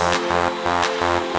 Música